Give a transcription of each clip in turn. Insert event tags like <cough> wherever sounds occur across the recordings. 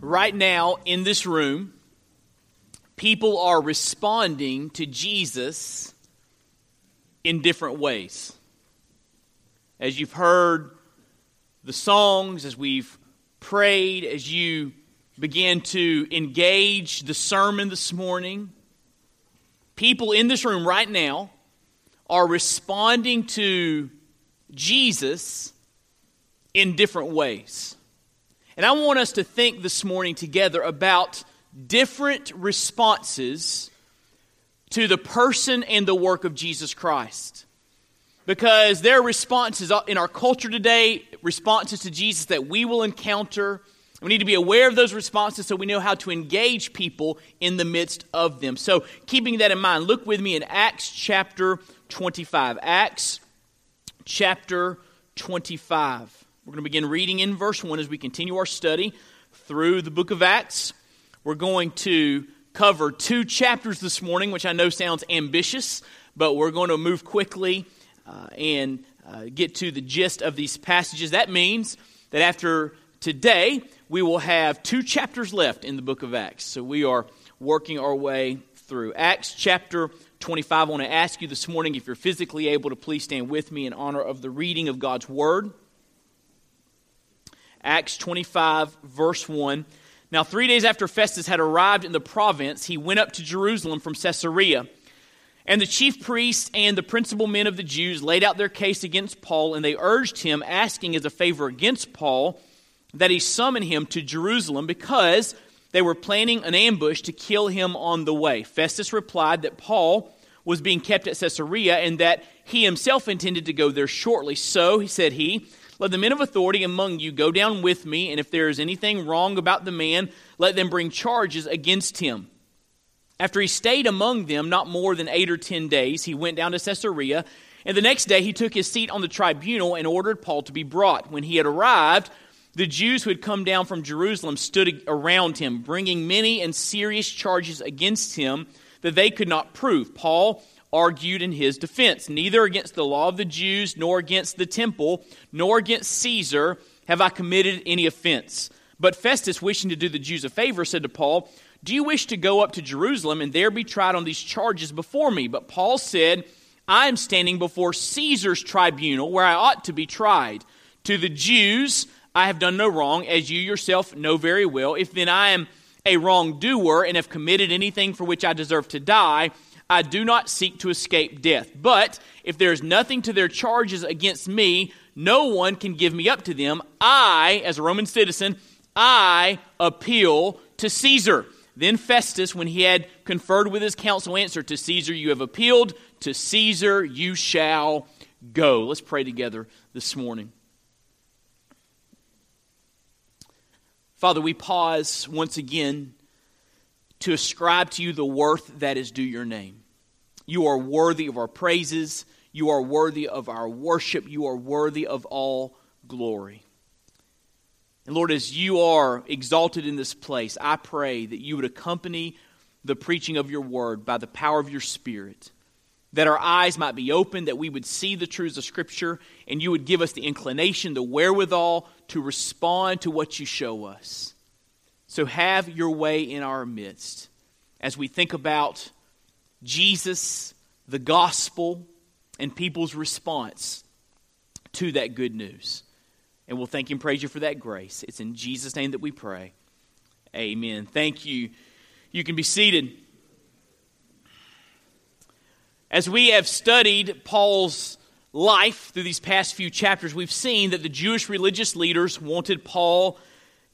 right now in this room, people are responding to Jesus in different ways. As you've heard the songs, as we've prayed, as you began to engage the sermon this morning, people in this room right now are responding to Jesus in different ways. And I want us to think this morning together about different responses to the person and the work of Jesus Christ. Because there are responses in our culture today, responses to Jesus that we will encounter. We need to be aware of those responses so we know how to engage people in the midst of them. So, keeping that in mind, look with me in Acts chapter 25. Acts chapter 25. We're going to begin reading in verse 1 as we continue our study through the book of Acts. We're going to cover two chapters this morning, which I know sounds ambitious, but we're going to move quickly uh, and uh, get to the gist of these passages. That means that after today, we will have two chapters left in the book of Acts. So we are working our way through. Acts chapter 25. I want to ask you this morning if you're physically able to please stand with me in honor of the reading of God's word. Acts 25, verse 1. Now, three days after Festus had arrived in the province, he went up to Jerusalem from Caesarea. And the chief priests and the principal men of the Jews laid out their case against Paul, and they urged him, asking as a favor against Paul, that he summon him to Jerusalem because they were planning an ambush to kill him on the way. Festus replied that Paul was being kept at Caesarea and that he himself intended to go there shortly. So, he said he, let the men of authority among you go down with me, and if there is anything wrong about the man, let them bring charges against him. After he stayed among them not more than eight or ten days, he went down to Caesarea, and the next day he took his seat on the tribunal and ordered Paul to be brought. When he had arrived, the Jews who had come down from Jerusalem stood around him, bringing many and serious charges against him that they could not prove. Paul argued in his defense. Neither against the law of the Jews, nor against the temple, nor against Caesar have I committed any offense. But Festus, wishing to do the Jews a favor, said to Paul, Do you wish to go up to Jerusalem and there be tried on these charges before me? But Paul said, I am standing before Caesar's tribunal where I ought to be tried. To the Jews I have done no wrong, as you yourself know very well. If then I am a wrongdoer and have committed anything for which I deserve to die, I do not seek to escape death. But if there is nothing to their charges against me, no one can give me up to them. I, as a Roman citizen, I appeal to Caesar. Then Festus, when he had conferred with his council, answered to Caesar, You have appealed, to Caesar you shall go. Let's pray together this morning. Father, we pause once again to ascribe to you the worth that is due your name. You are worthy of our praises. You are worthy of our worship. You are worthy of all glory. And Lord, as you are exalted in this place, I pray that you would accompany the preaching of your word by the power of your Spirit, that our eyes might be open, that we would see the truths of Scripture, and you would give us the inclination, the wherewithal to respond to what you show us. So have your way in our midst as we think about Jesus, the gospel, and people's response to that good news. And we'll thank you and praise you for that grace. It's in Jesus' name that we pray. Amen. Thank you. You can be seated. As we have studied Paul's life through these past few chapters, we've seen that the Jewish religious leaders wanted Paul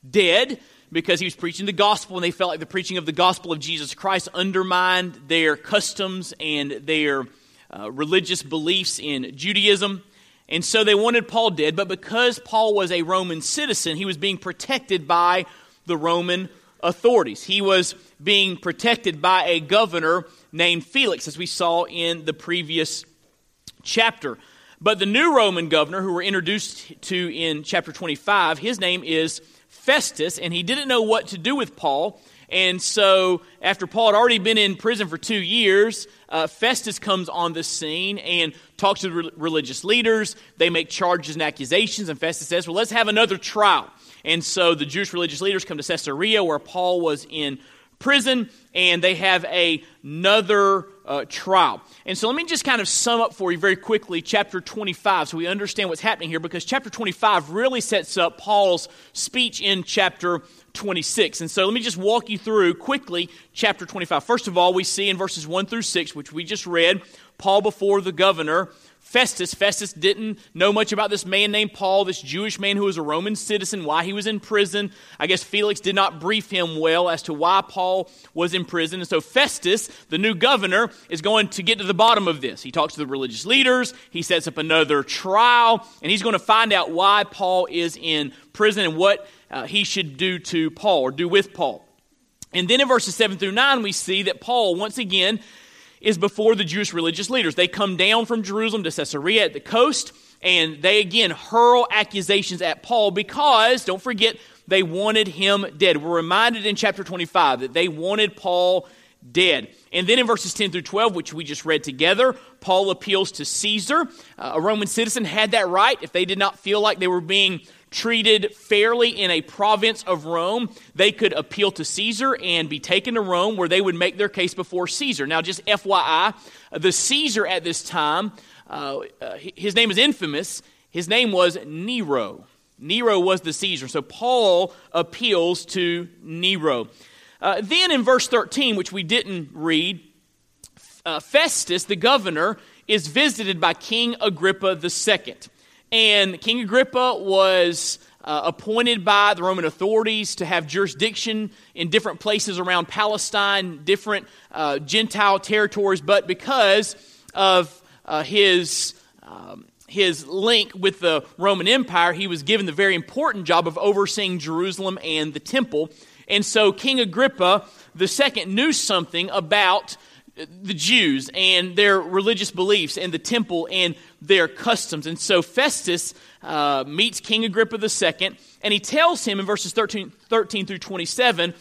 dead because he was preaching the gospel and they felt like the preaching of the gospel of Jesus Christ undermined their customs and their uh, religious beliefs in Judaism. And so they wanted Paul dead, but because Paul was a Roman citizen, he was being protected by the Roman authorities. He was being protected by a governor named Felix, as we saw in the previous chapter. But the new Roman governor, who we're introduced to in chapter 25, his name is Festus, and he didn't know what to do with Paul. And so, after Paul had already been in prison for two years, uh, Festus comes on the scene and talks to the re- religious leaders. They make charges and accusations, and Festus says, Well, let's have another trial. And so the Jewish religious leaders come to Caesarea, where Paul was in prison, and they have a, another uh, trial. And so let me just kind of sum up for you very quickly chapter 25 so we understand what's happening here because chapter 25 really sets up Paul's speech in chapter 26. And so let me just walk you through quickly chapter 25. First of all, we see in verses 1 through 6, which we just read, Paul before the governor Festus. Festus didn't know much about this man named Paul, this Jewish man who was a Roman citizen, why he was in prison. I guess Felix did not brief him well as to why Paul was in prison. And so Festus, the new governor, is going to get to the bottom of this. He talks to the religious leaders, he sets up another trial, and he's going to find out why Paul is in prison and what uh, he should do to Paul or do with Paul. And then in verses 7 through 9, we see that Paul, once again, is before the Jewish religious leaders. They come down from Jerusalem to Caesarea at the coast, and they again hurl accusations at Paul because, don't forget, they wanted him dead. We're reminded in chapter 25 that they wanted Paul dead. And then in verses 10 through 12, which we just read together, Paul appeals to Caesar. Uh, a Roman citizen had that right if they did not feel like they were being treated fairly in a province of Rome, they could appeal to Caesar and be taken to Rome where they would make their case before Caesar. Now, just FYI, the Caesar at this time, uh, uh, his name is infamous. His name was Nero. Nero was the Caesar. So Paul appeals to Nero. Uh, then in verse 13, which we didn't read, uh, Festus, the governor, is visited by King Agrippa II. And King Agrippa was uh, appointed by the Roman authorities to have jurisdiction in different places around Palestine, different uh, Gentile territories, but because of uh, his. Um, his link with the Roman Empire, he was given the very important job of overseeing Jerusalem and the temple. And so King Agrippa II knew something about the Jews and their religious beliefs and the temple and their customs. And so Festus uh, meets King Agrippa II, and he tells him in verses 13, 13 through 27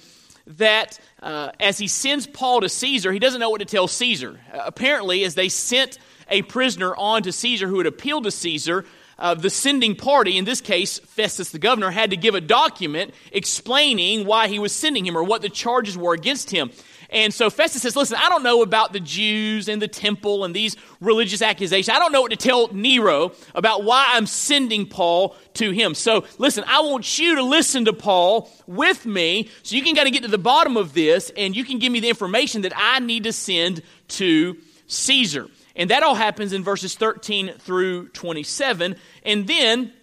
that uh, as he sends Paul to Caesar, he doesn't know what to tell Caesar. Uh, apparently, as they sent a prisoner on to Caesar who had appealed to Caesar, uh, the sending party, in this case, Festus the governor, had to give a document explaining why he was sending him or what the charges were against him. And so Festus says, Listen, I don't know about the Jews and the temple and these religious accusations. I don't know what to tell Nero about why I'm sending Paul to him. So listen, I want you to listen to Paul with me so you can kind of get to the bottom of this and you can give me the information that I need to send to Caesar. And that all happens in verses 13 through 27. And then,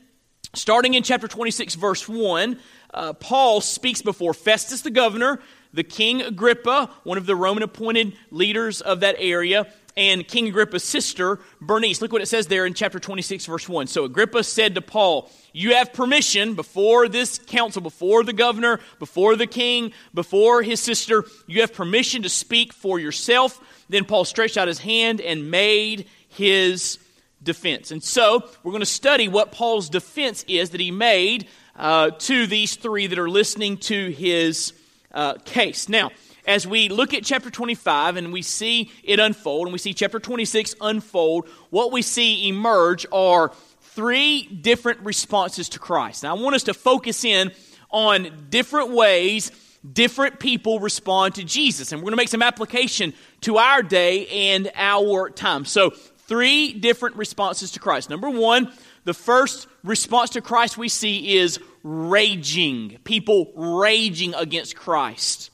starting in chapter 26, verse 1, uh, Paul speaks before Festus the governor, the king Agrippa, one of the Roman appointed leaders of that area, and King Agrippa's sister, Bernice. Look what it says there in chapter 26, verse 1. So Agrippa said to Paul, You have permission before this council, before the governor, before the king, before his sister, you have permission to speak for yourself. Then Paul stretched out his hand and made his defense. And so we're going to study what Paul's defense is that he made uh, to these three that are listening to his uh, case. Now, as we look at chapter 25 and we see it unfold, and we see chapter 26 unfold, what we see emerge are three different responses to Christ. Now, I want us to focus in on different ways different people respond to Jesus. And we're going to make some application to our day and our time. So, three different responses to Christ. Number one, the first response to Christ we see is raging. People raging against Christ.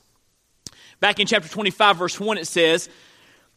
Back in chapter 25, verse 1, it says,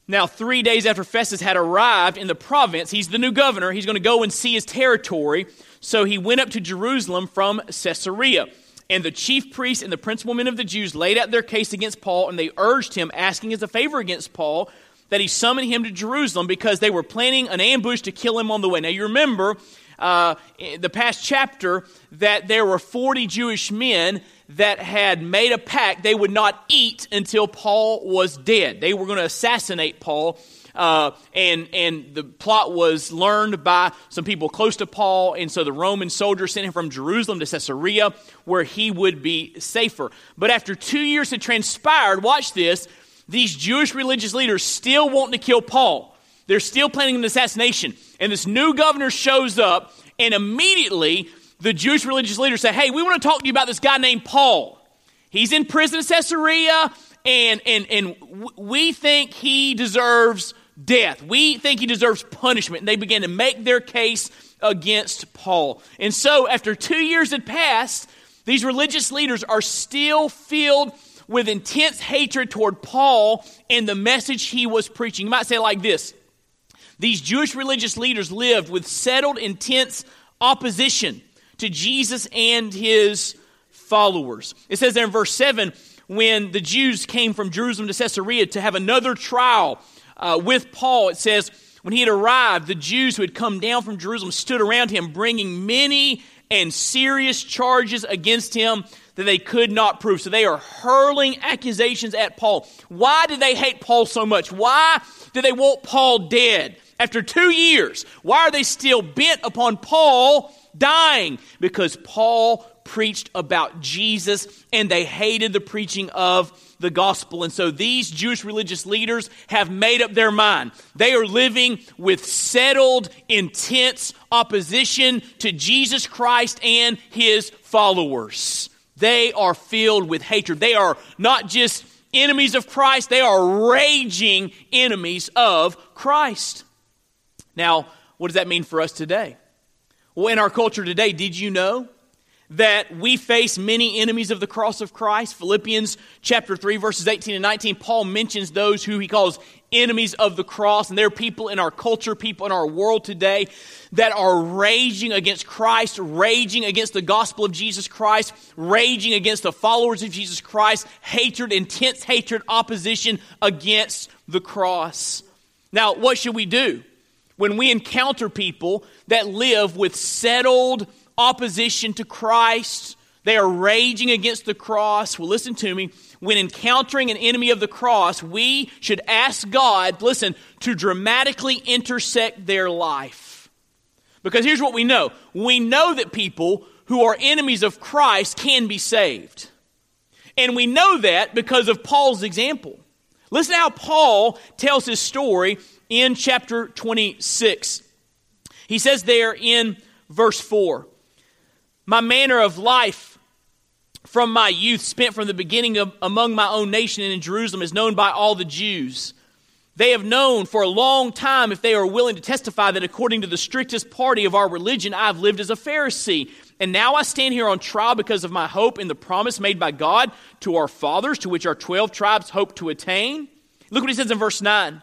Now, three days after Festus had arrived in the province, he's the new governor, he's going to go and see his territory. So he went up to Jerusalem from Caesarea. And the chief priests and the principal men of the Jews laid out their case against Paul, and they urged him, asking as a favor against Paul, that he summoned him to Jerusalem because they were planning an ambush to kill him on the way. Now, you remember uh, the past chapter that there were 40 Jewish men that had made a pact they would not eat until Paul was dead. They were going to assassinate Paul. Uh, and and the plot was learned by some people close to Paul, and so the Roman soldiers sent him from Jerusalem to Caesarea, where he would be safer. But after two years had transpired, watch this: these Jewish religious leaders still wanting to kill Paul. They're still planning an assassination. And this new governor shows up, and immediately the Jewish religious leaders say, Hey, we want to talk to you about this guy named Paul. He's in prison in Caesarea, and, and, and we think he deserves death. We think he deserves punishment. And they begin to make their case against Paul. And so, after two years had passed, these religious leaders are still filled with intense hatred toward Paul and the message he was preaching. You might say like this These Jewish religious leaders lived with settled, intense opposition to Jesus and his followers. It says there in verse 7 when the Jews came from Jerusalem to Caesarea to have another trial uh, with Paul, it says, when he had arrived, the Jews who had come down from Jerusalem stood around him, bringing many and serious charges against him that they could not prove. So they are hurling accusations at Paul. Why did they hate Paul so much? Why do they want Paul dead? After two years, why are they still bent upon Paul dying? Because Paul preached about Jesus and they hated the preaching of the gospel. And so these Jewish religious leaders have made up their mind. They are living with settled, intense opposition to Jesus Christ and his followers. They are filled with hatred. They are not just enemies of Christ, they are raging enemies of Christ. Now, what does that mean for us today? Well, in our culture today, did you know that we face many enemies of the cross of Christ. Philippians chapter 3 verses 18 and 19 Paul mentions those who he calls enemies of the cross and there are people in our culture, people in our world today that are raging against Christ, raging against the gospel of Jesus Christ, raging against the followers of Jesus Christ, hatred, intense hatred, opposition against the cross. Now, what should we do when we encounter people that live with settled opposition to Christ. They are raging against the cross. Well, listen to me. When encountering an enemy of the cross, we should ask God, listen, to dramatically intersect their life. Because here's what we know we know that people who are enemies of Christ can be saved. And we know that because of Paul's example. Listen how Paul tells his story in chapter 26. He says there in verse 4 my manner of life from my youth, spent from the beginning of, among my own nation and in Jerusalem, is known by all the Jews. They have known for a long time, if they are willing to testify, that according to the strictest party of our religion, I have lived as a Pharisee. And now I stand here on trial because of my hope in the promise made by God to our fathers, to which our 12 tribes hope to attain. Look what he says in verse 9.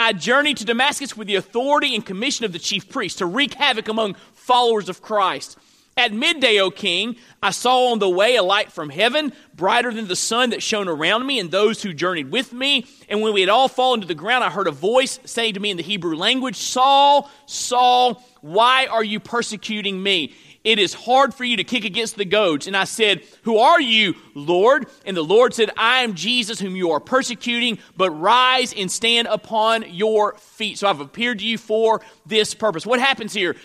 I journeyed to Damascus with the authority and commission of the chief priest to wreak havoc among followers of Christ. At midday, O king, I saw on the way a light from heaven, brighter than the sun that shone around me and those who journeyed with me. And when we had all fallen to the ground, I heard a voice saying to me in the Hebrew language, Saul, Saul, why are you persecuting me? It is hard for you to kick against the goads. And I said, Who are you, Lord? And the Lord said, I am Jesus whom you are persecuting, but rise and stand upon your feet. So I've appeared to you for this purpose. What happens here?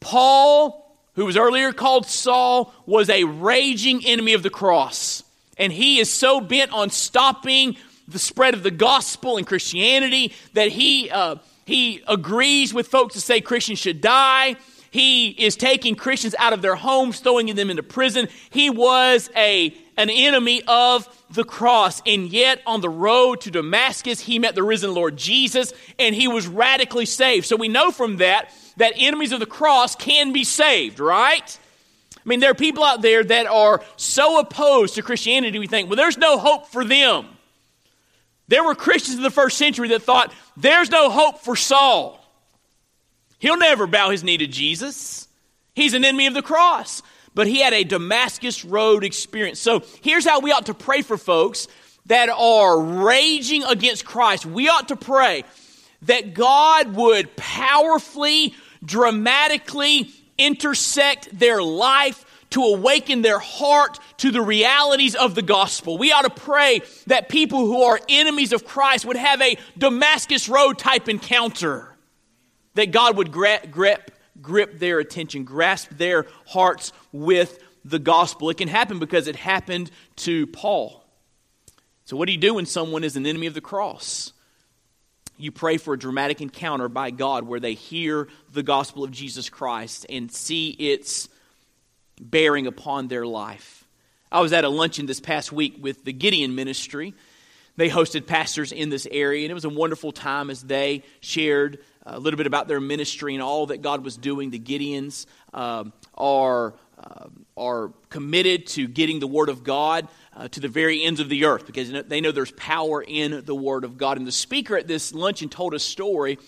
Paul who was earlier called Saul, was a raging enemy of the cross. And he is so bent on stopping the spread of the gospel and Christianity that he, uh, he agrees with folks to say Christians should die. He is taking Christians out of their homes, throwing them into prison. He was a, an enemy of the cross. And yet, on the road to Damascus, he met the risen Lord Jesus and he was radically saved. So we know from that that enemies of the cross can be saved, right? I mean, there are people out there that are so opposed to Christianity, we think, well, there's no hope for them. There were Christians in the first century that thought, there's no hope for Saul. He'll never bow his knee to Jesus. He's an enemy of the cross. But he had a Damascus Road experience. So here's how we ought to pray for folks that are raging against Christ. We ought to pray that God would powerfully dramatically intersect their life to awaken their heart to the realities of the gospel. We ought to pray that people who are enemies of Christ would have a Damascus Road type encounter, that God would grip, grip, grip their attention, grasp their hearts with the gospel. It can happen because it happened to Paul. So, what do you do when someone is an enemy of the cross? You pray for a dramatic encounter by God where they hear the gospel of Jesus Christ and see its bearing upon their life. I was at a luncheon this past week with the Gideon Ministry. They hosted pastors in this area, and it was a wonderful time as they shared a little bit about their ministry and all that God was doing. The Gideons um, are, uh, are committed to getting the Word of God uh, to the very ends of the earth because they know there's power in the Word of God. And the speaker at this luncheon told a story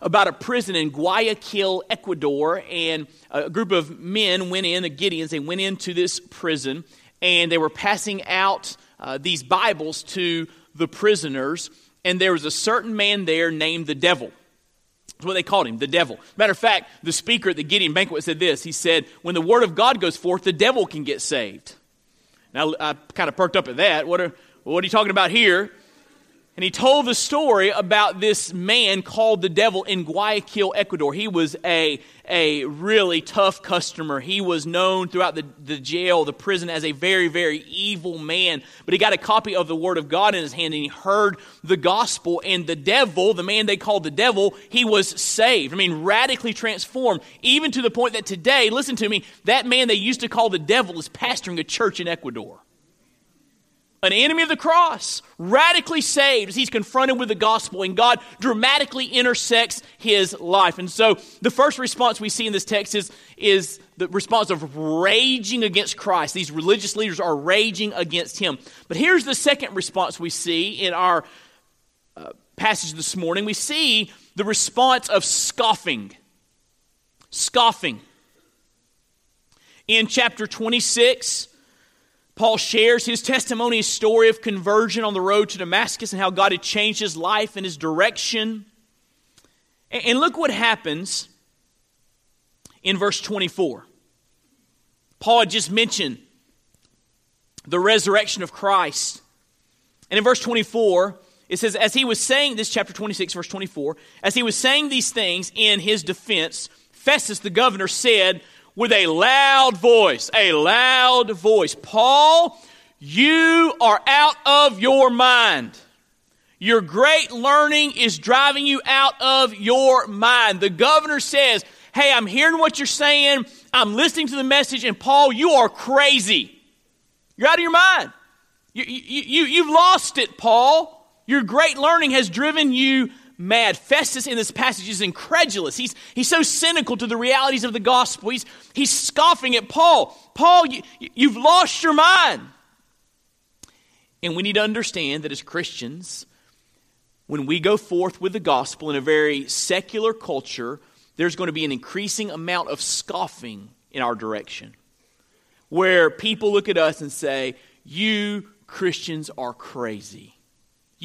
about a prison in Guayaquil, Ecuador, and a group of men went in, the Gideons, they went into this prison, and they were passing out uh, these Bibles to the prisoners, and there was a certain man there named the devil. That's what they called him, the devil. Matter of fact, the speaker at the Gideon banquet said this. He said, When the word of God goes forth, the devil can get saved. Now, I kind of perked up at that. What are, what are you talking about here? And he told the story about this man called the devil in Guayaquil, Ecuador. He was a, a really tough customer. He was known throughout the, the jail, the prison, as a very, very evil man. But he got a copy of the Word of God in his hand and he heard the gospel. And the devil, the man they called the devil, he was saved. I mean, radically transformed, even to the point that today, listen to me, that man they used to call the devil is pastoring a church in Ecuador an enemy of the cross, radically saved as he's confronted with the gospel, and God dramatically intersects his life. And so the first response we see in this text is, is the response of raging against Christ. These religious leaders are raging against him. But here's the second response we see in our uh, passage this morning we see the response of scoffing. Scoffing. In chapter 26, Paul shares his testimony, his story of conversion on the road to Damascus and how God had changed his life and his direction. And look what happens in verse 24. Paul had just mentioned the resurrection of Christ. And in verse 24, it says, as he was saying, this chapter 26, verse 24, as he was saying these things in his defense, Festus the governor said, with a loud voice, a loud voice, Paul, you are out of your mind. Your great learning is driving you out of your mind. The governor says, Hey, I'm hearing what you're saying. I'm listening to the message, and Paul, you are crazy. You're out of your mind. You, you, you, you've lost it, Paul. Your great learning has driven you mad. Festus in this passage is incredulous. He's, he's so cynical to the realities of the gospel. He's, he's scoffing at Paul. Paul, you, you've lost your mind. And we need to understand that as Christians, when we go forth with the gospel in a very secular culture, there's going to be an increasing amount of scoffing in our direction. Where people look at us and say, You Christians are crazy.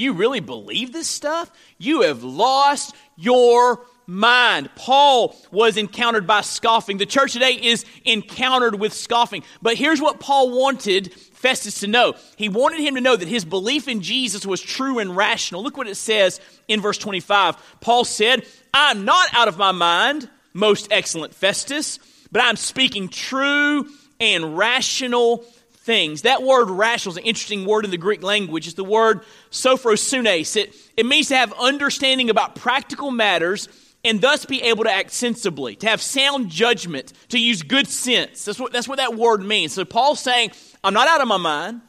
You really believe this stuff? You have lost your mind. Paul was encountered by scoffing. The church today is encountered with scoffing. But here's what Paul wanted Festus to know. He wanted him to know that his belief in Jesus was true and rational. Look what it says in verse 25. Paul said, I'm not out of my mind, most excellent Festus, but I'm speaking true and rational things. That word rational is an interesting word in the Greek language. It's the word sophrosune. It, it means to have understanding about practical matters and thus be able to act sensibly, to have sound judgment, to use good sense. That's what, that's what that word means. So Paul's saying, I'm not out of my mind.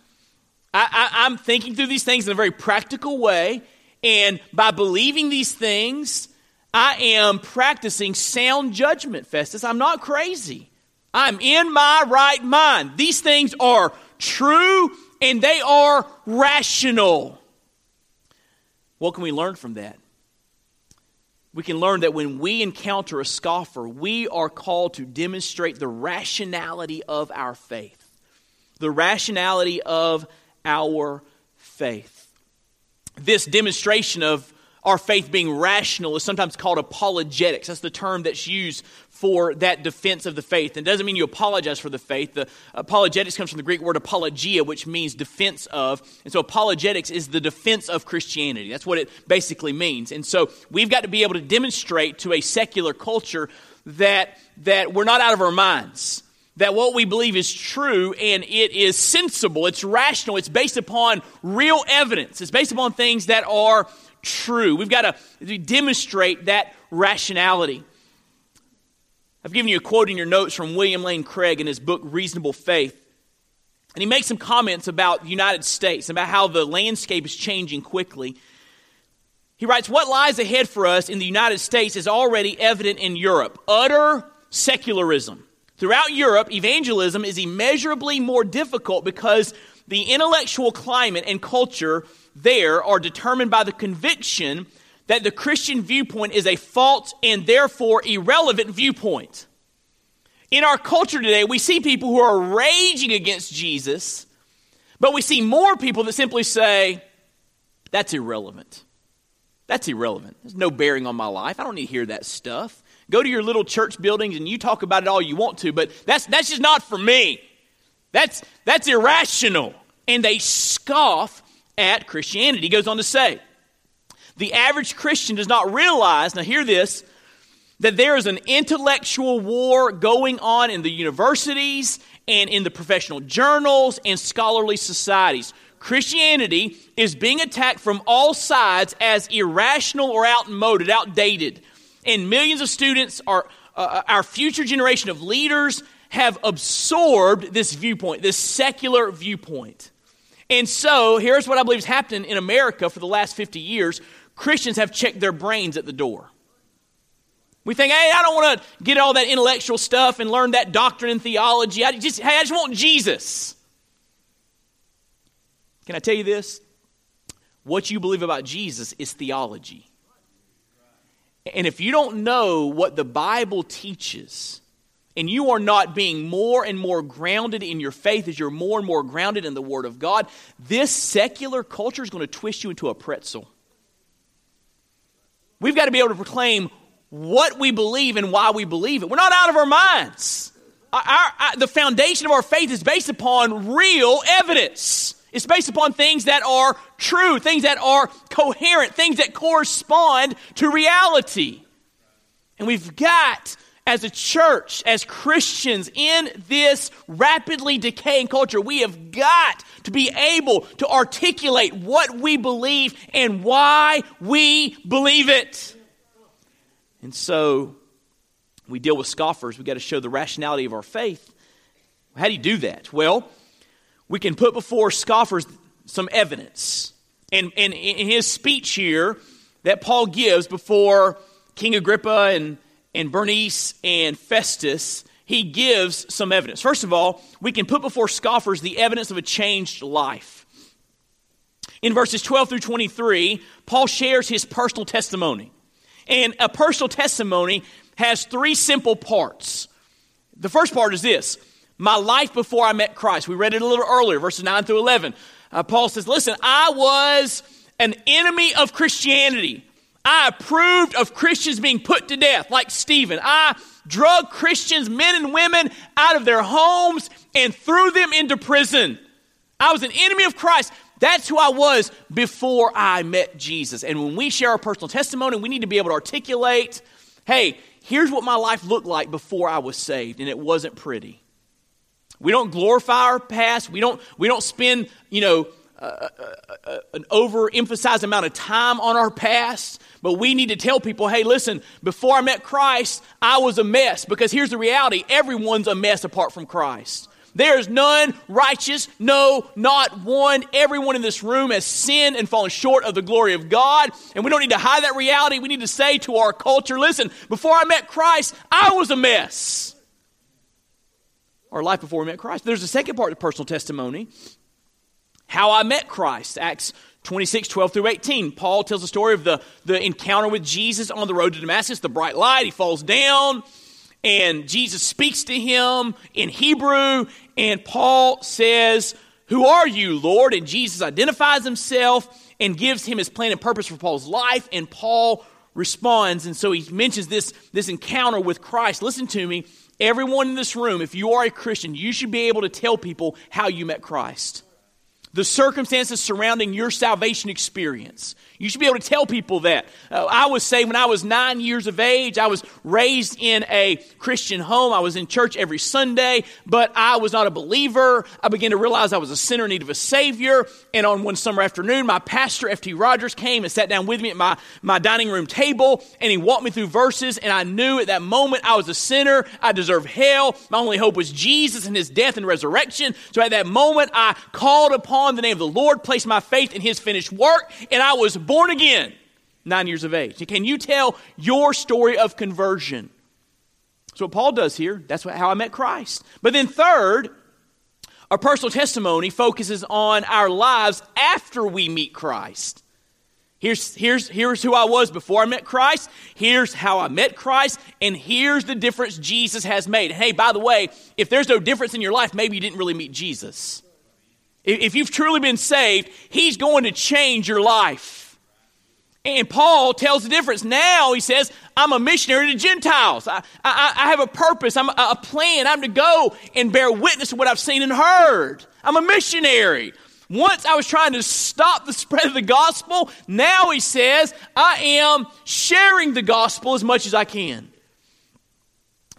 I, I, I'm thinking through these things in a very practical way. And by believing these things, I am practicing sound judgment, Festus. I'm not crazy. I'm in my right mind. These things are true and they are rational. What can we learn from that? We can learn that when we encounter a scoffer, we are called to demonstrate the rationality of our faith. The rationality of our faith. This demonstration of, our faith being rational is sometimes called apologetics. That's the term that's used for that defense of the faith. And it doesn't mean you apologize for the faith. The apologetics comes from the Greek word apologia, which means defense of. And so apologetics is the defense of Christianity. That's what it basically means. And so we've got to be able to demonstrate to a secular culture that, that we're not out of our minds. That what we believe is true and it is sensible, it's rational, it's based upon real evidence, it's based upon things that are true. We've got to demonstrate that rationality. I've given you a quote in your notes from William Lane Craig in his book Reasonable Faith. And he makes some comments about the United States, about how the landscape is changing quickly. He writes, What lies ahead for us in the United States is already evident in Europe utter secularism. Throughout Europe, evangelism is immeasurably more difficult because the intellectual climate and culture there are determined by the conviction that the Christian viewpoint is a false and therefore irrelevant viewpoint. In our culture today, we see people who are raging against Jesus, but we see more people that simply say, that's irrelevant. That's irrelevant. There's no bearing on my life. I don't need to hear that stuff. Go to your little church buildings and you talk about it all you want to, but that's, that's just not for me. That's, that's irrational. And they scoff at Christianity. He goes on to say, the average Christian does not realize, now hear this, that there is an intellectual war going on in the universities and in the professional journals and scholarly societies. Christianity is being attacked from all sides as irrational or outmoded, outdated. And millions of students, are, uh, our future generation of leaders, have absorbed this viewpoint, this secular viewpoint. And so, here's what I believe has happened in America for the last 50 years Christians have checked their brains at the door. We think, hey, I don't want to get all that intellectual stuff and learn that doctrine and theology. I just, hey, I just want Jesus. Can I tell you this? What you believe about Jesus is theology. And if you don't know what the Bible teaches, and you are not being more and more grounded in your faith as you're more and more grounded in the Word of God, this secular culture is going to twist you into a pretzel. We've got to be able to proclaim what we believe and why we believe it. We're not out of our minds. Our, our, the foundation of our faith is based upon real evidence. It's based upon things that are true, things that are coherent, things that correspond to reality. And we've got, as a church, as Christians in this rapidly decaying culture, we have got to be able to articulate what we believe and why we believe it. And so we deal with scoffers. We've got to show the rationality of our faith. How do you do that? Well, we can put before scoffers some evidence. And, and in his speech here that Paul gives before King Agrippa and, and Bernice and Festus, he gives some evidence. First of all, we can put before scoffers the evidence of a changed life. In verses 12 through 23, Paul shares his personal testimony. And a personal testimony has three simple parts. The first part is this my life before I met Christ. We read it a little earlier, verses 9 through 11. Uh, Paul says, Listen, I was an enemy of Christianity. I approved of Christians being put to death, like Stephen. I drug Christians, men and women, out of their homes and threw them into prison. I was an enemy of Christ. That's who I was before I met Jesus. And when we share our personal testimony, we need to be able to articulate hey, here's what my life looked like before I was saved, and it wasn't pretty. We don't glorify our past. We don't, we don't spend, you know, uh, uh, uh, an overemphasized amount of time on our past. But we need to tell people, hey, listen, before I met Christ, I was a mess. Because here's the reality everyone's a mess apart from Christ. There is none righteous, no, not one. Everyone in this room has sinned and fallen short of the glory of God. And we don't need to hide that reality. We need to say to our culture listen, before I met Christ, I was a mess. Our life before we met Christ. There's a second part of personal testimony how I met Christ. Acts 26, 12 through 18. Paul tells the story of the, the encounter with Jesus on the road to Damascus, the bright light. He falls down, and Jesus speaks to him in Hebrew, and Paul says, Who are you, Lord? And Jesus identifies himself and gives him his plan and purpose for Paul's life, and Paul responds. And so he mentions this, this encounter with Christ. Listen to me. Everyone in this room, if you are a Christian, you should be able to tell people how you met Christ. The circumstances surrounding your salvation experience. You should be able to tell people that. Uh, I was saved when I was nine years of age. I was raised in a Christian home. I was in church every Sunday, but I was not a believer. I began to realize I was a sinner in need of a Savior. And on one summer afternoon, my pastor, F.T. Rogers, came and sat down with me at my, my dining room table, and he walked me through verses. And I knew at that moment I was a sinner. I deserved hell. My only hope was Jesus and his death and resurrection. So at that moment, I called upon the name of the Lord, placed my faith in his finished work, and I was born again, nine years of age. Can you tell your story of conversion? That's what Paul does here. That's how I met Christ. But then, third, our personal testimony focuses on our lives after we meet Christ. Here's, here's, here's who I was before I met Christ. Here's how I met Christ. And here's the difference Jesus has made. hey, by the way, if there's no difference in your life, maybe you didn't really meet Jesus. If you've truly been saved, He's going to change your life. And Paul tells the difference. Now he says, I'm a missionary to Gentiles. I, I, I have a purpose. I'm a, a, plan. I'm to go and bear witness to what I've seen and heard. I'm a missionary. Once I was trying to stop the <laughs> spread of the gospel. Now he says, I am sharing the gospel as much as I can.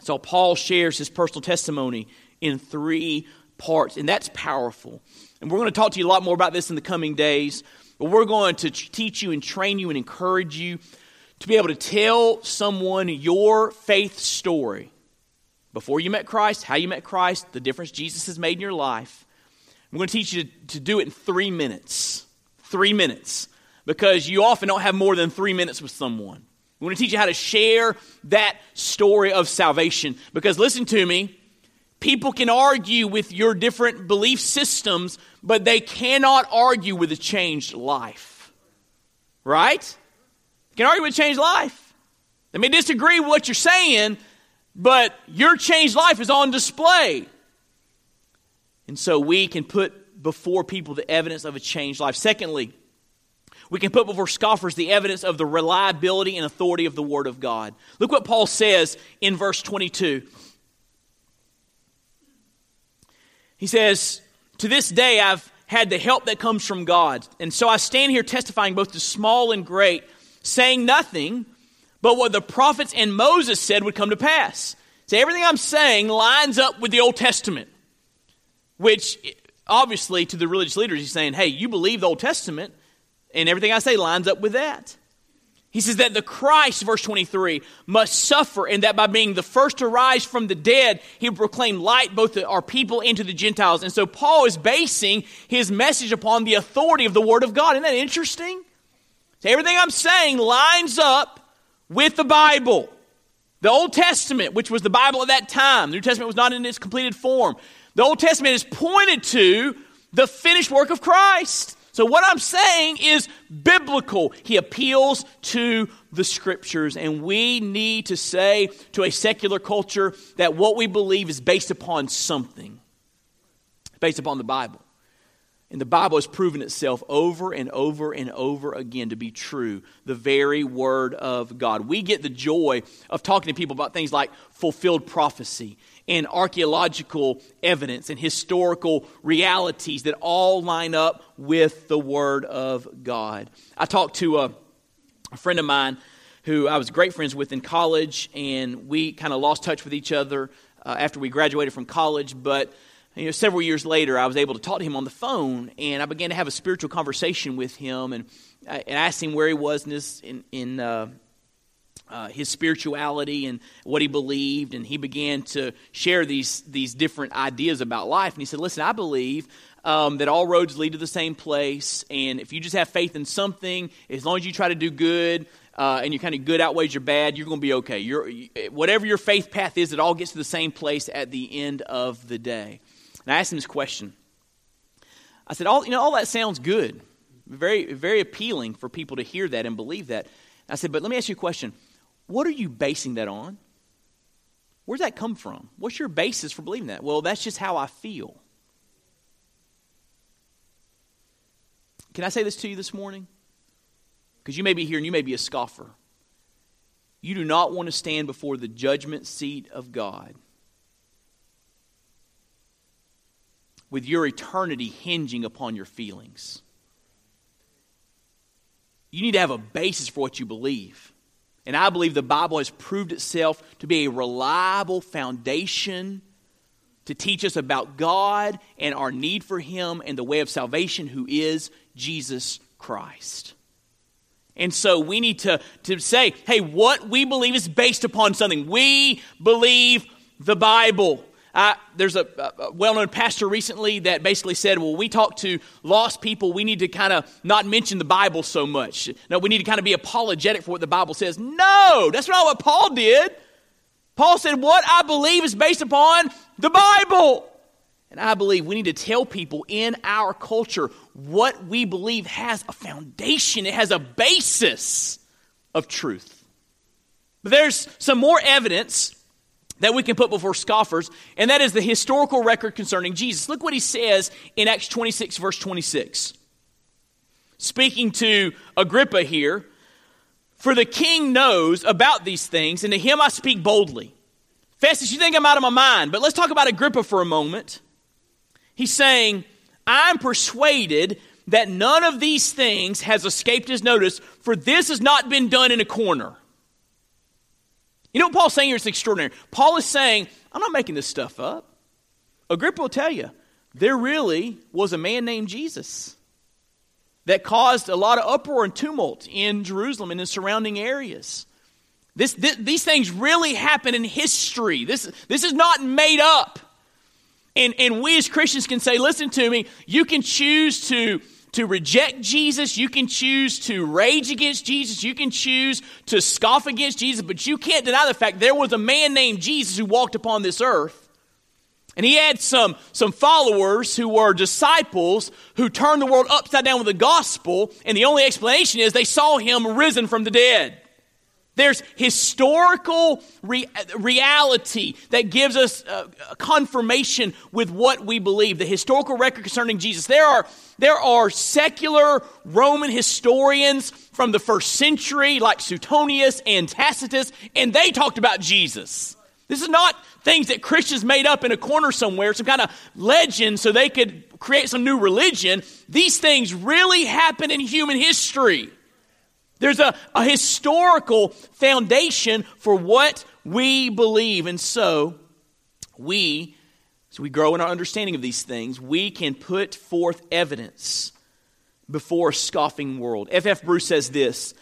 So Paul shares his personal testimony in three parts, and that's powerful. And we're going to talk to you a lot more about this in the coming days. But we're going to teach you and train you and encourage you to be able to tell someone your faith story before you met Christ, how you met Christ, the difference Jesus has made in your life. I'm going to teach you to, to do it in three minutes. Three minutes. Because you often don't have more than three minutes with someone. We want to teach you how to share that story of salvation. Because listen to me, People can argue with your different belief systems, but they cannot argue with a changed life. Right? They can argue with a changed life. They may disagree with what you're saying, but your changed life is on display. And so we can put before people the evidence of a changed life. Secondly, we can put before scoffers the evidence of the reliability and authority of the Word of God. Look what Paul says in verse 22. He says, To this day I've had the help that comes from God. And so I stand here testifying both to small and great, saying nothing but what the prophets and Moses said would come to pass. So everything I'm saying lines up with the Old Testament, which obviously to the religious leaders, he's saying, hey, you believe the Old Testament, and everything I say lines up with that. He says that the Christ, verse 23, must suffer, and that by being the first to rise from the dead, he will proclaim light both to our people and to the Gentiles. And so Paul is basing his message upon the authority of the Word of God. Isn't that interesting? So everything I'm saying lines up with the Bible. The Old Testament, which was the Bible at that time, the New Testament was not in its completed form. The Old Testament is pointed to the finished work of Christ. So, what I'm saying is biblical. He appeals to the scriptures, and we need to say to a secular culture that what we believe is based upon something, based upon the Bible. And the Bible has proven itself over and over and over again to be true, the very Word of God. We get the joy of talking to people about things like fulfilled prophecy and archaeological evidence and historical realities that all line up with the Word of God. I talked to a, a friend of mine who I was great friends with in college, and we kind of lost touch with each other uh, after we graduated from college, but you know, several years later, I was able to talk to him on the phone, and I began to have a spiritual conversation with him, and I, and asked him where he was in his, in, in uh, uh, his spirituality and what he believed, and he began to share these, these different ideas about life. And he said, Listen, I believe um, that all roads lead to the same place, and if you just have faith in something, as long as you try to do good, uh, and your kind of good outweighs your bad, you're going to be okay. You're, whatever your faith path is, it all gets to the same place at the end of the day. And I asked him this question. I said, all, you know, all that sounds good. Very, very appealing for people to hear that and believe that. I said, but let me ask you a question. What are you basing that on? Where's that come from? What's your basis for believing that? Well, that's just how I feel. Can I say this to you this morning? Because you may be here and you may be a scoffer. You do not want to stand before the judgment seat of God with your eternity hinging upon your feelings. You need to have a basis for what you believe. And I believe the Bible has proved itself to be a reliable foundation to teach us about God and our need for Him and the way of salvation, who is Jesus Christ. And so we need to, to say, hey, what we believe is based upon something. We believe the Bible. Uh, there's a, a well known pastor recently that basically said, well, we talk to lost people, we need to kind of not mention the Bible so much. No, we need to kind of be apologetic for what the Bible says. No, that's not what Paul did. Paul said, What I believe is based upon the Bible. And I believe we need to tell people in our culture what we believe has a foundation, it has a basis of truth. But there's some more evidence that we can put before scoffers, and that is the historical record concerning Jesus. Look what he says in Acts 26, verse 26. Speaking to Agrippa here, for the king knows about these things, and to him I speak boldly. Festus, you think I'm out of my mind, but let's talk about Agrippa for a moment. He's saying, I'm persuaded that none of these things has escaped his notice, for this has not been done in a corner. You know what Paul's saying here is extraordinary. Paul is saying, I'm not making this stuff up. Agrippa will tell you, there really was a man named Jesus that caused a lot of uproar and tumult in Jerusalem and in surrounding areas. This, this, these things really happen in history. This, this is not made up. And, and we as Christians can say, listen to me, you can choose to, to reject Jesus, you can choose to rage against Jesus, you can choose to scoff against Jesus, but you can't deny the fact there was a man named Jesus who walked upon this earth. And he had some, some followers who were disciples who turned the world upside down with the gospel, and the only explanation is they saw him risen from the dead. There's historical re- reality that gives us uh, confirmation with what we believe. The historical record concerning Jesus. There are, there are secular Roman historians from the first century, like Suetonius and Tacitus, and they talked about Jesus. This is not things that Christians made up in a corner somewhere, some kind of legend so they could create some new religion. These things really happen in human history. There's a, a historical foundation for what we believe. And so, we, as we grow in our understanding of these things, we can put forth evidence before a scoffing world. F. F. Bruce says this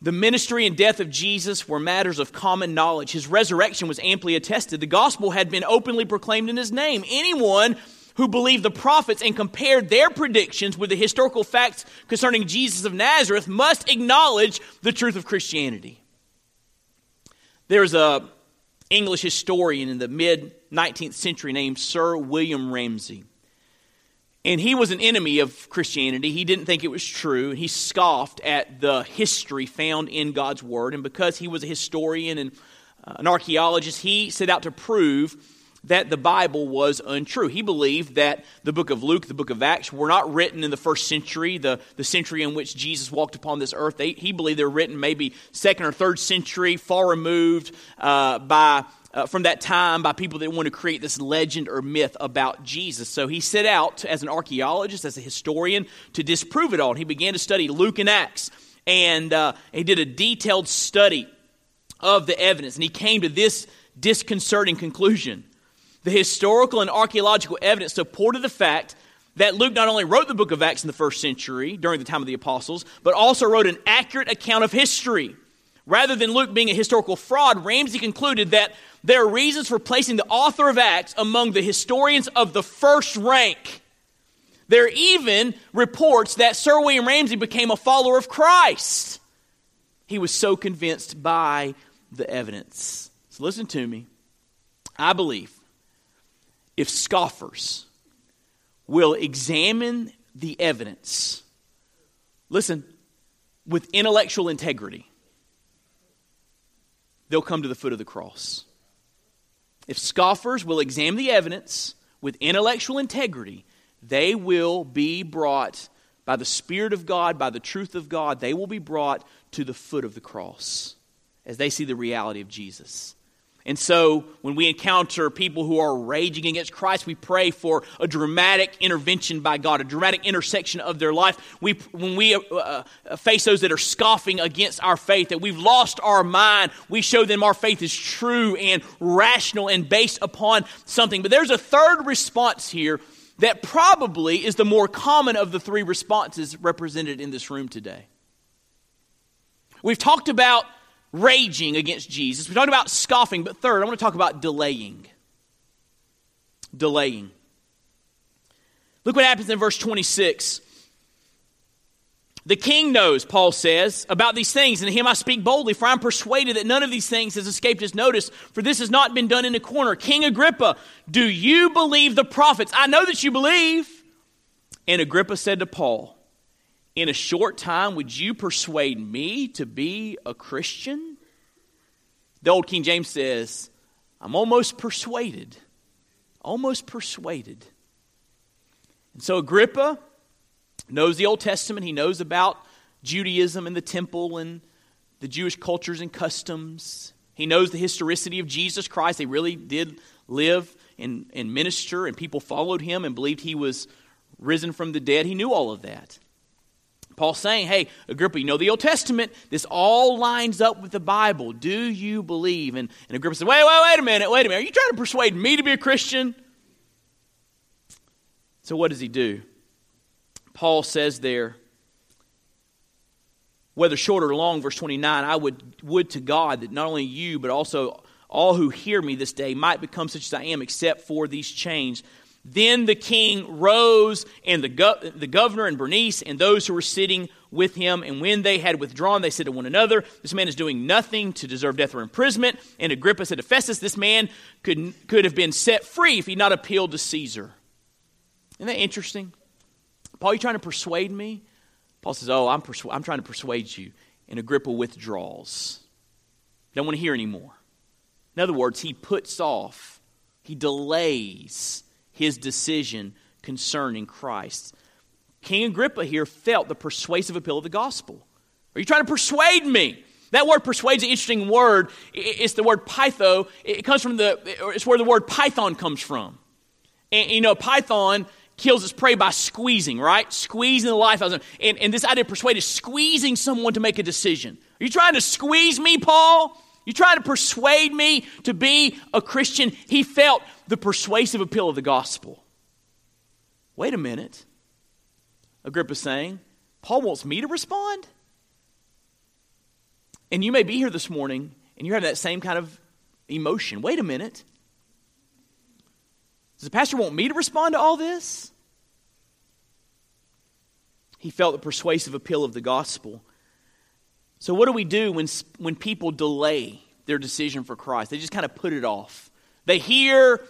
the ministry and death of Jesus were matters of common knowledge. His resurrection was amply attested. The gospel had been openly proclaimed in his name. Anyone who believed the prophets and compared their predictions with the historical facts concerning Jesus of Nazareth must acknowledge the truth of Christianity. There's a English historian in the mid 19th century named Sir William Ramsay. And he was an enemy of Christianity. He didn't think it was true. He scoffed at the history found in God's Word. And because he was a historian and uh, an archaeologist, he set out to prove that the Bible was untrue. He believed that the book of Luke, the book of Acts, were not written in the first century, the, the century in which Jesus walked upon this earth. They, he believed they were written maybe second or third century, far removed uh, by uh, from that time by people that want to create this legend or myth about Jesus. So he set out as an archaeologist, as a historian, to disprove it all. He began to study Luke and Acts. And uh, he did a detailed study of the evidence. And he came to this disconcerting conclusion. The historical and archaeological evidence supported the fact that Luke not only wrote the book of Acts in the first century during the time of the apostles, but also wrote an accurate account of history. Rather than Luke being a historical fraud, Ramsay concluded that there are reasons for placing the author of Acts among the historians of the first rank. There are even reports that Sir William Ramsay became a follower of Christ. He was so convinced by the evidence. So listen to me. I believe if scoffers will examine the evidence, listen, with intellectual integrity, they'll come to the foot of the cross. If scoffers will examine the evidence with intellectual integrity, they will be brought by the Spirit of God, by the truth of God, they will be brought to the foot of the cross as they see the reality of Jesus. And so, when we encounter people who are raging against Christ, we pray for a dramatic intervention by God, a dramatic intersection of their life. We, when we uh, uh, face those that are scoffing against our faith, that we've lost our mind, we show them our faith is true and rational and based upon something. But there's a third response here that probably is the more common of the three responses represented in this room today. We've talked about raging against Jesus. We talked about scoffing, but third, I want to talk about delaying. Delaying. Look what happens in verse 26. The king knows, Paul says, about these things, and to him I speak boldly, for I'm persuaded that none of these things has escaped his notice, for this has not been done in a corner. King Agrippa, do you believe the prophets? I know that you believe. And Agrippa said to Paul, In a short time, would you persuade me to be a Christian? The old King James says, I'm almost persuaded. Almost persuaded. And so Agrippa, knows the Old Testament. He knows about Judaism and the temple and the Jewish cultures and customs. He knows the historicity of Jesus Christ. They really did live and, and minister, and people followed him and believed he was risen from the dead. He knew all of that. Paul's saying, hey, Agrippa, you know the Old Testament. This all lines up with the Bible. Do you believe? And, and Agrippa said, wait, wait, wait a minute, wait a minute. Are you trying to persuade me to be a Christian? So what does he do? Paul says there, whether short or long, verse 29, I would, would to God that not only you, but also all who hear me this day might become such as I am, except for these chains. Then the king rose, and the, go- the governor and Bernice and those who were sitting with him. And when they had withdrawn, they said to one another, This man is doing nothing to deserve death or imprisonment. And Agrippa said to Festus, This man could, could have been set free if he had not appealed to Caesar. Isn't that interesting? Paul, you trying to persuade me? Paul says, Oh, I'm, persu- I'm trying to persuade you. And Agrippa withdraws. Don't want to hear anymore. In other words, he puts off, he delays his decision concerning Christ. King Agrippa here felt the persuasive appeal of the gospel. Are you trying to persuade me? That word persuade is an interesting word. It's the word peitho. It comes from the, it's where the word python comes from. And you know, python kills its prey by squeezing, right? Squeezing the life out of them. And, and this idea of persuade is squeezing someone to make a decision. Are you trying to squeeze me, Paul? You trying to persuade me to be a Christian? He felt the persuasive appeal of the gospel. Wait a minute. Agrippa's saying, Paul wants me to respond? And you may be here this morning and you have that same kind of emotion. Wait a minute. Does the pastor want me to respond to all this? He felt the persuasive appeal of the gospel. So, what do we do when, when people delay their decision for Christ? They just kind of put it off. They hear,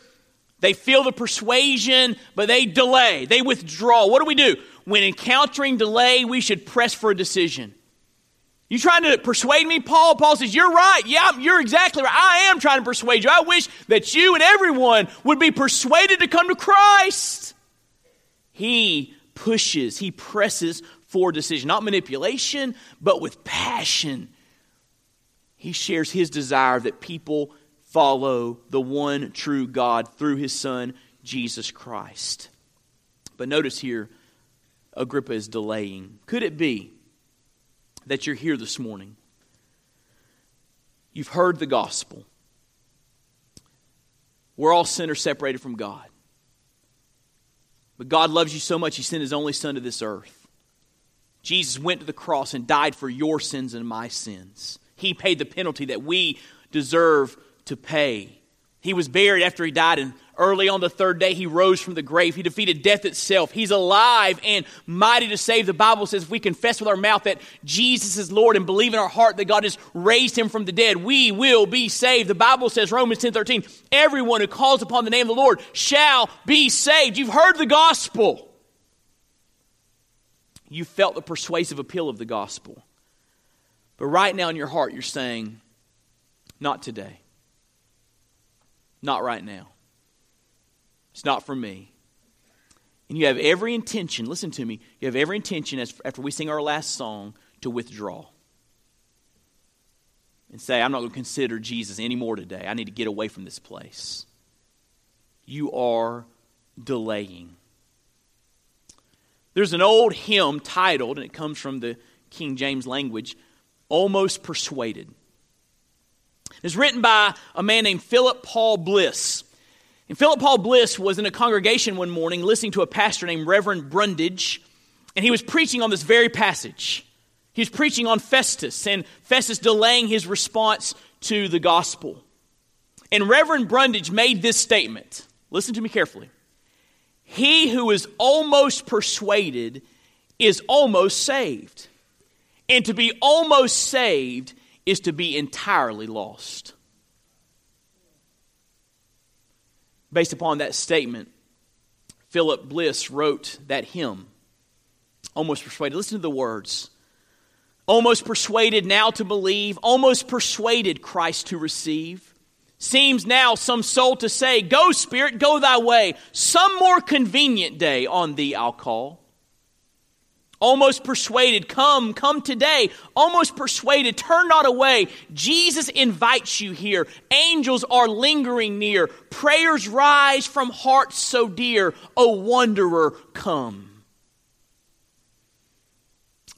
they feel the persuasion, but they delay, they withdraw. What do we do? When encountering delay, we should press for a decision. You trying to persuade me, Paul? Paul says, You're right. Yeah, you're exactly right. I am trying to persuade you. I wish that you and everyone would be persuaded to come to Christ. He pushes, he presses for decision, not manipulation, but with passion. He shares his desire that people follow the one true God through his Son, Jesus Christ. But notice here, Agrippa is delaying. Could it be? that you're here this morning. You've heard the gospel. We're all sinners separated from God. But God loves you so much, He sent His only Son to this earth. Jesus went to the cross and died for your sins and my sins. He paid the penalty that we deserve to pay. He was buried after He died, and Early on the third day, he rose from the grave. He defeated death itself. He's alive and mighty to save. The Bible says if we confess with our mouth that Jesus is Lord and believe in our heart that God has raised him from the dead, we will be saved. The Bible says, Romans 10 13, everyone who calls upon the name of the Lord shall be saved. You've heard the gospel. You felt the persuasive appeal of the gospel. But right now in your heart, you're saying, not today. Not right now. It's not for me. And you have every intention, listen to me, you have every intention as, after we sing our last song to withdraw and say, I'm not going to consider Jesus anymore today. I need to get away from this place. You are delaying. There's an old hymn titled, and it comes from the King James language, Almost Persuaded. It's written by a man named Philip Paul Bliss. And Philip Paul Bliss was in a congregation one morning listening to a pastor named Reverend Brundage, and he was preaching on this very passage. He was preaching on Festus and Festus delaying his response to the gospel. And Reverend Brundage made this statement. Listen to me carefully. He who is almost persuaded is almost saved. And to be almost saved is to be entirely lost. Based upon that statement, Philip Bliss wrote that hymn, Almost Persuaded. Listen to the words almost persuaded now to believe, almost persuaded Christ to receive. Seems now some soul to say, Go, Spirit, go thy way. Some more convenient day on thee I'll call. Almost persuaded, come, come today. Almost persuaded, turn not away. Jesus invites you here. Angels are lingering near. Prayers rise from hearts so dear. O wanderer, come.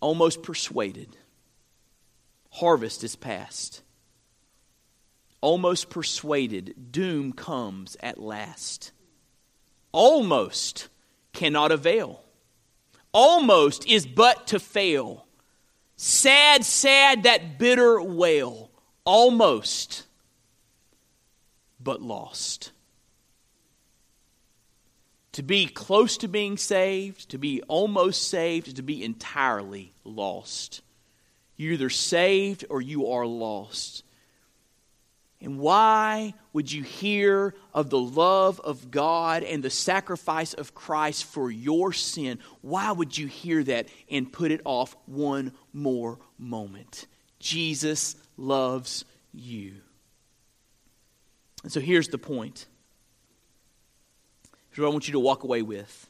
Almost persuaded harvest is past. Almost persuaded, doom comes at last. Almost cannot avail. Almost is but to fail. Sad, sad, that bitter wail. Almost, but lost. To be close to being saved, to be almost saved, to be entirely lost. You're either saved or you are lost. And why would you hear of the love of God and the sacrifice of Christ for your sin? Why would you hear that and put it off one more moment? Jesus loves you. And so here's the point. Here's what I want you to walk away with.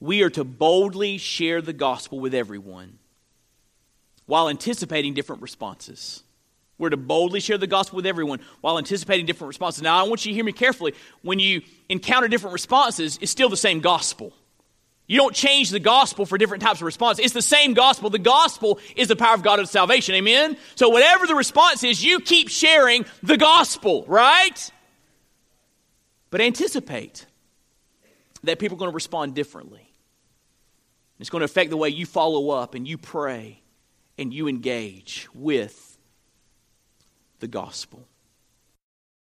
We are to boldly share the gospel with everyone while anticipating different responses. We're to boldly share the gospel with everyone while anticipating different responses. Now, I want you to hear me carefully. When you encounter different responses, it's still the same gospel. You don't change the gospel for different types of response. It's the same gospel. The gospel is the power of God of salvation. Amen? So, whatever the response is, you keep sharing the gospel, right? But anticipate that people are going to respond differently. It's going to affect the way you follow up and you pray and you engage with the gospel.